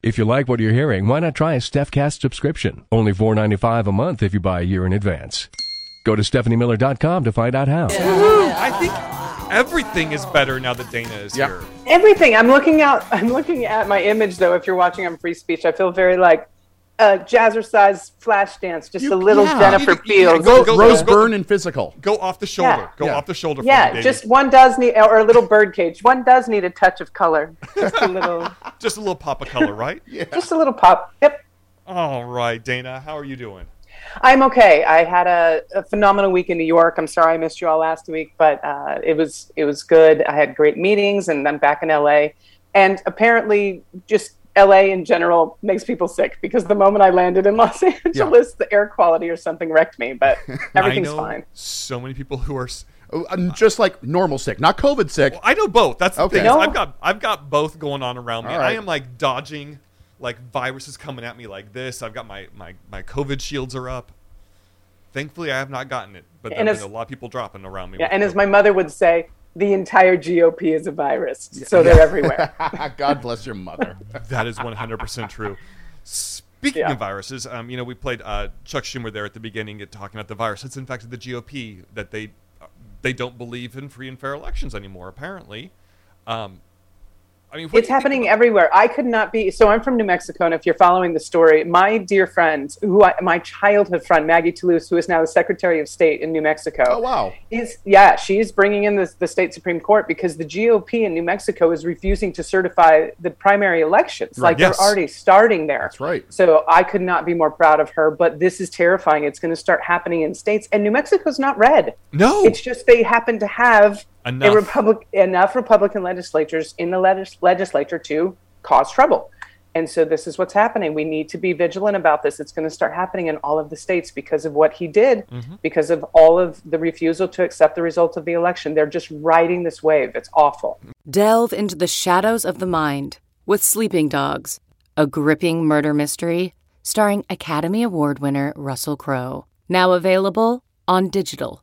If you like what you're hearing, why not try a StephCast subscription? Only $4.95 a month if you buy a year in advance. Go to StephanieMiller.com to find out how. I think everything is better now that Dana is Yep. here. Everything. I'm looking out. I'm looking at my image though. If you're watching on Free Speech, I feel very like uh, jazzercise flash dance, just You- a little yeah. Jennifer You- you- Fields. Go, Go- Rose go- Byrne and physical. Go off the shoulder. Yeah. Go Yeah. off the shoulder. for me, yeah, Davey. just one does need, or a little birdcage. One does need a touch of color. Just a little, just a little pop of color, right? Yeah. just a little pop. Yep. All right, Dana, how are you doing? I'm okay. I had a, a phenomenal week in New York. I'm sorry I missed you all last week, but uh, it was it was good. I had great meetings, and I'm back in LA. And apparently, just LA in general makes people sick because the moment I landed in Los Angeles, the air quality or something wrecked me. But everything's I know fine. So many people who are. s- Oh, uh, Just like normal sick, not COVID sick. Well, I know both. That's the Okay. thing. No. I've got I've got both going on around me. All I am like dodging like viruses coming at me like this. I've got my my my COVID shields are up. Thankfully, I have not gotten it, but And there's a lot of people dropping around me. Yeah, with and as my mother would say, the entire GOP is a virus, so they're everywhere. God bless your mother. That is 100% true. Speaking Yeah. of viruses, um, you know, we played uh, Chuck Schumer there at the beginning talking about the virus. It's in fact the GOP that they uh, they don't believe in free and fair elections anymore. Apparently, um, I mean, it's do you think happening about- everywhere. I could not be. So I'm from New Mexico, and if you're following the story, my dear friend, who I, my childhood friend Maggie Toulouse, who is now the Secretary of State in New Mexico, Oh, wow. is yeah, she's bringing in the, the state supreme court because the GOP in New Mexico is refusing to certify the primary elections. Right. Like Yes. they're already starting there. That's right. So I could not be more proud of her. But this is terrifying. It's going to start happening in states, and New Mexico's not red. No, It's just they happen to have Enough. a Republic enough Republican legislatures in the legis- legislature to cause trouble. And so this is what's happening. We need to be vigilant about this. It's going to start happening in all of the states because of what he did, Mm-hmm. because of all of the refusal to accept the results of the election. They're just riding this wave. It's awful. Delve into the shadows of the mind with Sleeping Dogs, a gripping murder mystery starring Academy Award winner Russell Crowe. Now available on digital.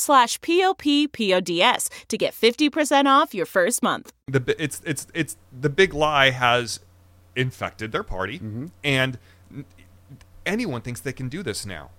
slash p-o-p-p-o-d-s to get 50% off your first month. the it's it's it's the big lie has infected their party, Mm-hmm. and anyone thinks they can do this now.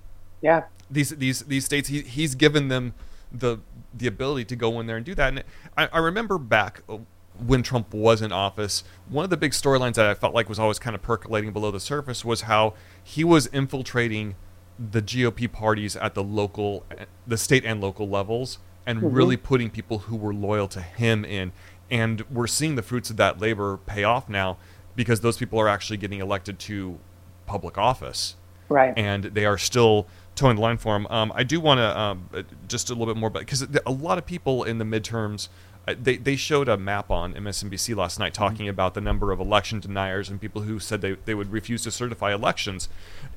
Yeah. these these these states he, he's given them the the ability to go in there and do that and I, I remember back uh, when Trump was in office, one of the big storylines that I felt like was always kind of percolating below the surface was how he was infiltrating the GOP parties at the local, the state and local levels, and Mm-hmm. really putting people who were loyal to him in. And we're seeing the fruits of that labor pay off now because those people are actually getting elected to public office Right. and they are still toeing the line for him. Um, I do want to um, just a little bit more, but because a lot of people in the midterms, uh, they they showed a map on MSNBC last night talking about the number of election deniers and people who said they they would refuse to certify elections,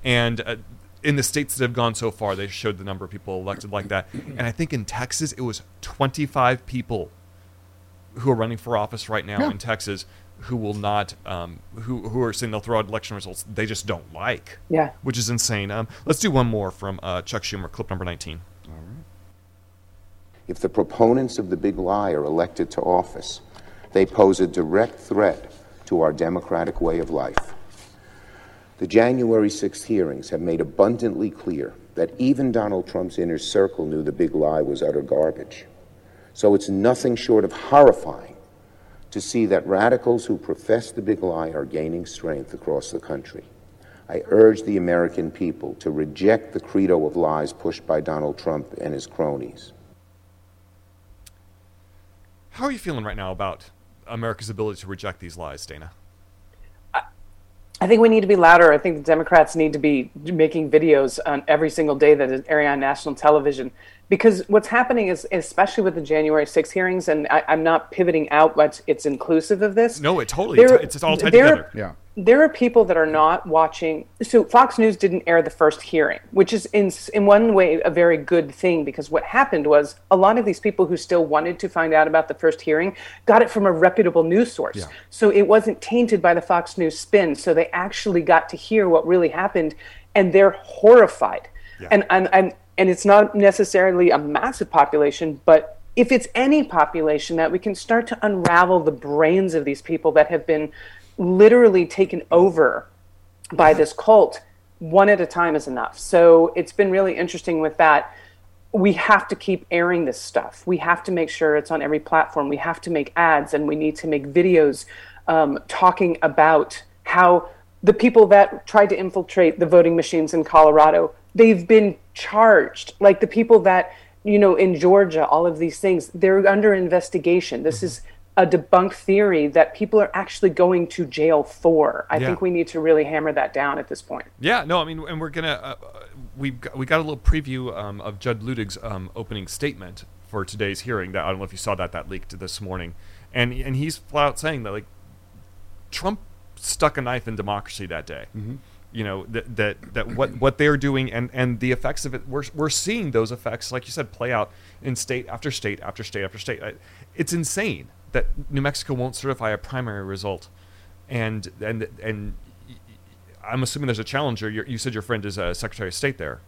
and. Uh, in the states that have gone so far, they showed the number of people elected like that. And I think in Texas, it was 25 people who are running for office right now Yeah. in Texas who will not, um, who, who are saying they'll throw out election results they just don't like Yeah. which is insane. Um, let's do one more from uh, Chuck Schumer, clip number 19. If the proponents of the big lie are elected to office, they pose a direct threat to our democratic way of life. The January 6th hearings have made abundantly clear that even Donald Trump's inner circle knew the big lie was utter garbage. So it's nothing short of horrifying to see that radicals who profess the big lie are gaining strength across the country. I urge the American people to reject the credo of lies pushed by Donald Trump and his cronies. How are you feeling right now about America's ability to reject these lies, Dana? I think we need to be louder. I think the Democrats need to be making videos on every single day that is airing on national television. Because what's happening is, especially with the January 6 hearings, and I, I'm not pivoting out, but it's inclusive of this. No, it totally, There- it's, it's all tied there- together. Yeah. there are people that are not watching. So Fox News didn't air the first hearing, which is in in one way a very good thing because what happened was a lot of these people who still wanted to find out about the first hearing got it from a reputable news source. yeah. So it wasn't tainted by the Fox News spin. So they actually got to hear what really happened, and they're horrified. yeah. And and and and it's not necessarily a massive population, but if it's any population that we can start to unravel the brains of these people that have been literally taken over by this cult one at a time is enough. So it's been really interesting with that. We have to keep airing this stuff. We have to make sure it's on every platform. We have to make ads and we need to make videos um, talking about how the people that tried to infiltrate the voting machines in colorado they've been charged like the people that you know in georgia all of these things they're under investigation this is a debunked theory that people are actually going to jail for. I Yeah. think we need to really hammer that down at this point. Yeah, no, I mean, and we're gonna uh, uh, we got, we got a little preview um, of Judge Luttig's um, opening statement for today's hearing. That I don't know if you saw that that leaked this morning, and and he's flat out saying that like Trump stuck a knife in democracy that day. You know that that that what what they're doing and and the effects of it. We're we're seeing those effects, like you said, play out in state after state after state after state. It's insane that New Mexico won't certify a primary result, and and and I'm assuming there's a challenger. You said your friend is a Secretary of State there.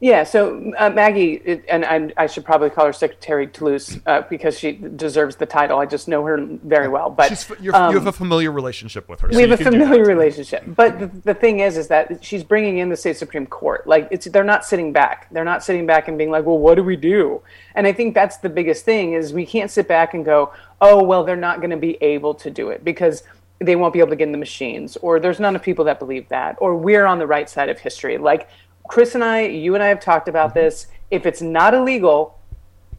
Yeah, so uh, Maggie, it, and I, I should probably call her Secretary Toulouse uh, because she deserves the title. I just know her very well. But She's, you're, um, you have a familiar relationship with her. so we have a familiar relationship but the, the thing is is that she's bringing in the state supreme court like it's they're not sitting back they're not sitting back and being like well what do we do and i think that's the biggest thing is we can't sit back and go oh well they're not going to be able to do it because they won't be able to get in the machines or there's none of people that believe that or we're on the right side of history like chris and i you and i have talked about Mm-hmm. this if it's not illegal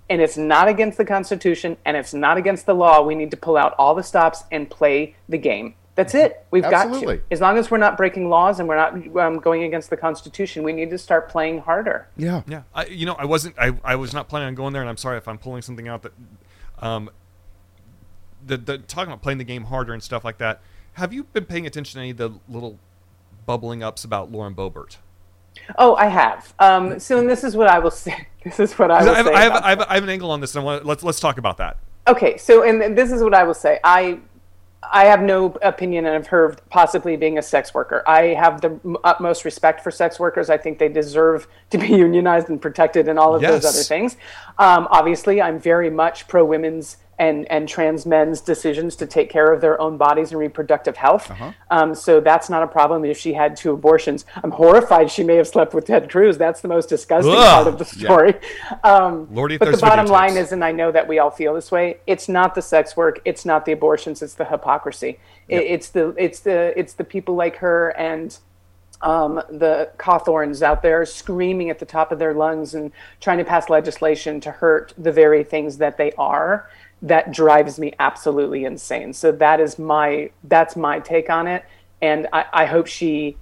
and it's not against the Constitution and it's not against the law, we need to pull out all the stops and play the game. That's it. We've Absolutely. got to. As long as we're not breaking laws and we're not um, going against the Constitution, we need to start playing harder. Yeah. Yeah, I, you know, I wasn't. I, I was not planning on going there, and I'm sorry if I'm pulling something out that. Um, the, the talking about playing the game harder and stuff like that. Have you been paying attention to any of the little bubbling ups about Lauren Boebert? Oh, I have. Um, so, and this is what I will say. This is what I will I have, say. I, have, I, have, I have an angle on this, and I want let's let's talk about that. Okay, so and this is what I will say. I I have no opinion of her possibly being a sex worker. I have the utmost respect for sex workers. I think they deserve to be unionized and protected and all of those other things. Um, obviously, I'm very much pro women's and and trans men's decisions to take care of their own bodies and reproductive health. Uh-huh. Um, so that's not a problem if she had two abortions. I'm horrified she may have slept with Ted Cruz. That's the most disgusting Ugh. part of the story. Um, Lordy, but the bottom line is, and I know that we all feel this way. It's not the sex work. It's not the abortions. It's the hypocrisy. It, it's the it's the it's the people like her and um, the Cawthorns out there screaming at the top of their lungs and trying to pass legislation to hurt the very things that they are. That drives me absolutely insane. So that is my that's my take on it, and I, I hope she.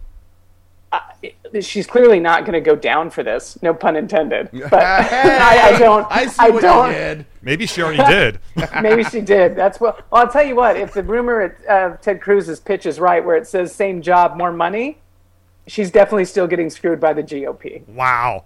I she's clearly not going to go down for this. No pun intended. But I, I don't. I see I what don't. you did. Maybe she already did. Maybe she did. That's what. Well, I'll tell you what. If the rumor of uh, Ted Cruz's pitch is right, where it says "same job, more money," she's definitely still getting screwed by the GOP. Wow.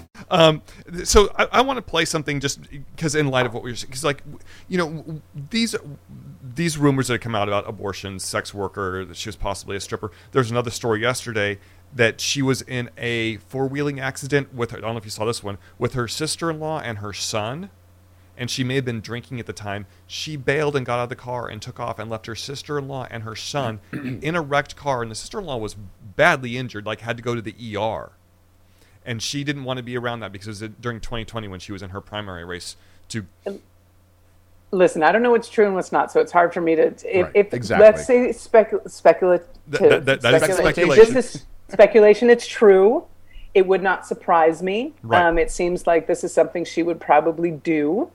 Um, so I, I want to play something just because in light of what we were saying, because like, you know, these these rumors that have come out about abortions, sex worker, that she was possibly a stripper. There's another story yesterday that she was in a four wheeling accident with her. I don't know if you saw this one with her sister in law and her son. And she may have been drinking at the time. She bailed and got out of the car and took off and left her sister in law and her son in a wrecked car. And the sister in law was badly injured, like had to go to the ER and she didn't want to be around that because it was during 2020 when she was in her primary race to Listen, I don't know what's true and what's not, so it's hard for me to. If, Right, if exactly. let's say specu- speculative, That- that- that is speculation, speculation. just as speculation, it's true. It would not surprise me. Right. Um, it seems like this is something she would probably do.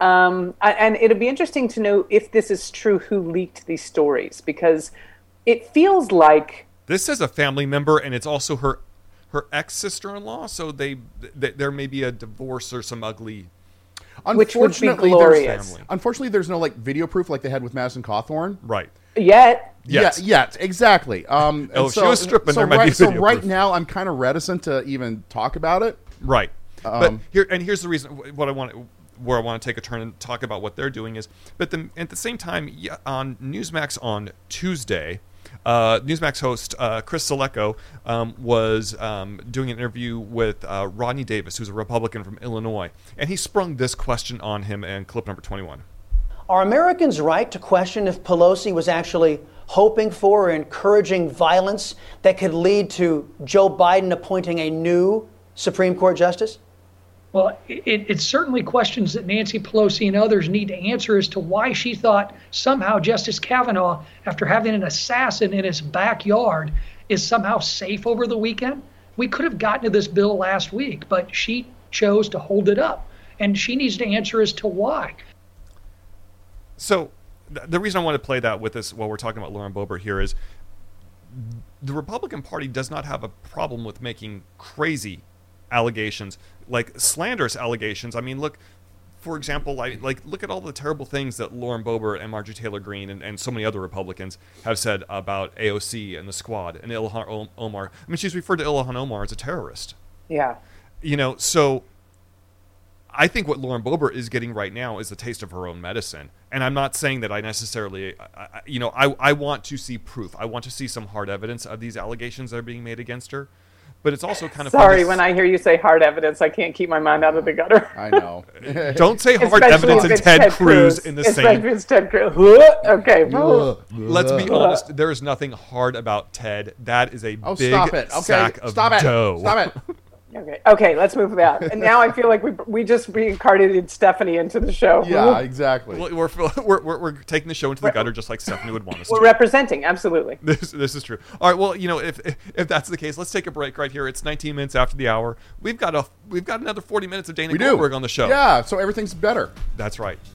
Um, a- and it'll be interesting to know if this is true. Who leaked these stories? Because it feels like this is a family member and it's also her her ex sister-in-law so they, th there may be a divorce or some ugly Which would be Unfortunately, glorious. There's, unfortunately, there's no like video proof like they had with Madison Cawthorn. right yet. Yes. Yeah, yes, exactly. Um, Oh, and if she was stripping, so there might right, be so video right proof. now, I'm kind of reticent to even talk about it. right but Um, here and here's the reason what i want where i want to take a turn and talk about what they're doing is but the, at the same time on newsmax on tuesday uh, Newsmax host uh, Chris Salcedo um, was um, doing an interview with uh, Rodney Davis, who's a Republican from Illinois, and he sprung this question on him in clip number 21. Are Americans right to question if Pelosi was actually hoping for or encouraging violence that could lead to Joe Biden appointing a new Supreme Court justice? Well, it, it certainly questions that Nancy Pelosi and others need to answer as to why she thought somehow Justice Kavanaugh, after having an assassin in his backyard, is somehow safe over the weekend. We could have gotten to this bill last week, but she chose to hold it up. And she needs to answer as to why. So the reason I want to play that with this while we're talking about Lauren Boebert here is the Republican Party does not have a problem with making crazy allegations, like slanderous allegations. I mean, look, for example, like, like look at all the terrible things that Lauren Boebert and Marjorie Taylor Greene and, and so many other Republicans have said about AOC and the Squad and Ilhan Omar. I mean, she's referred to Ilhan Omar as a terrorist Yeah. you know, so I think what Lauren Boebert is getting right now is a taste of her own medicine. And I'm not saying that I necessarily, I- you know, I, I want to see proof. I want to see some hard evidence of these allegations that are being made against her. But it's also kind of Sorry, to when s- I hear you say hard evidence, I can't keep my mind out of the gutter. I know. Don't say hard Especially evidence and it's Ted, Cruz in the Especially same. if it's Ted Cruz. okay. Let's be honest. There is nothing hard about Ted. That is a Oh, big stop it. Okay, sack of stop it. dough. Stop it. Okay, okay, let's move that. And now I feel like we we just reincarnated Stephanie into the show. Yeah, exactly. We're, we're, we're, we're taking the show into the gutter just like Stephanie would want us We're to. representing, absolutely. This, this is true. All right. Well, you know, if if that's the case, let's take a break right here. It's 19 minutes after the hour. We've got a we've got another 40 minutes of Dana We do. Goldberg on the show. Yeah, so everything's better. That's right.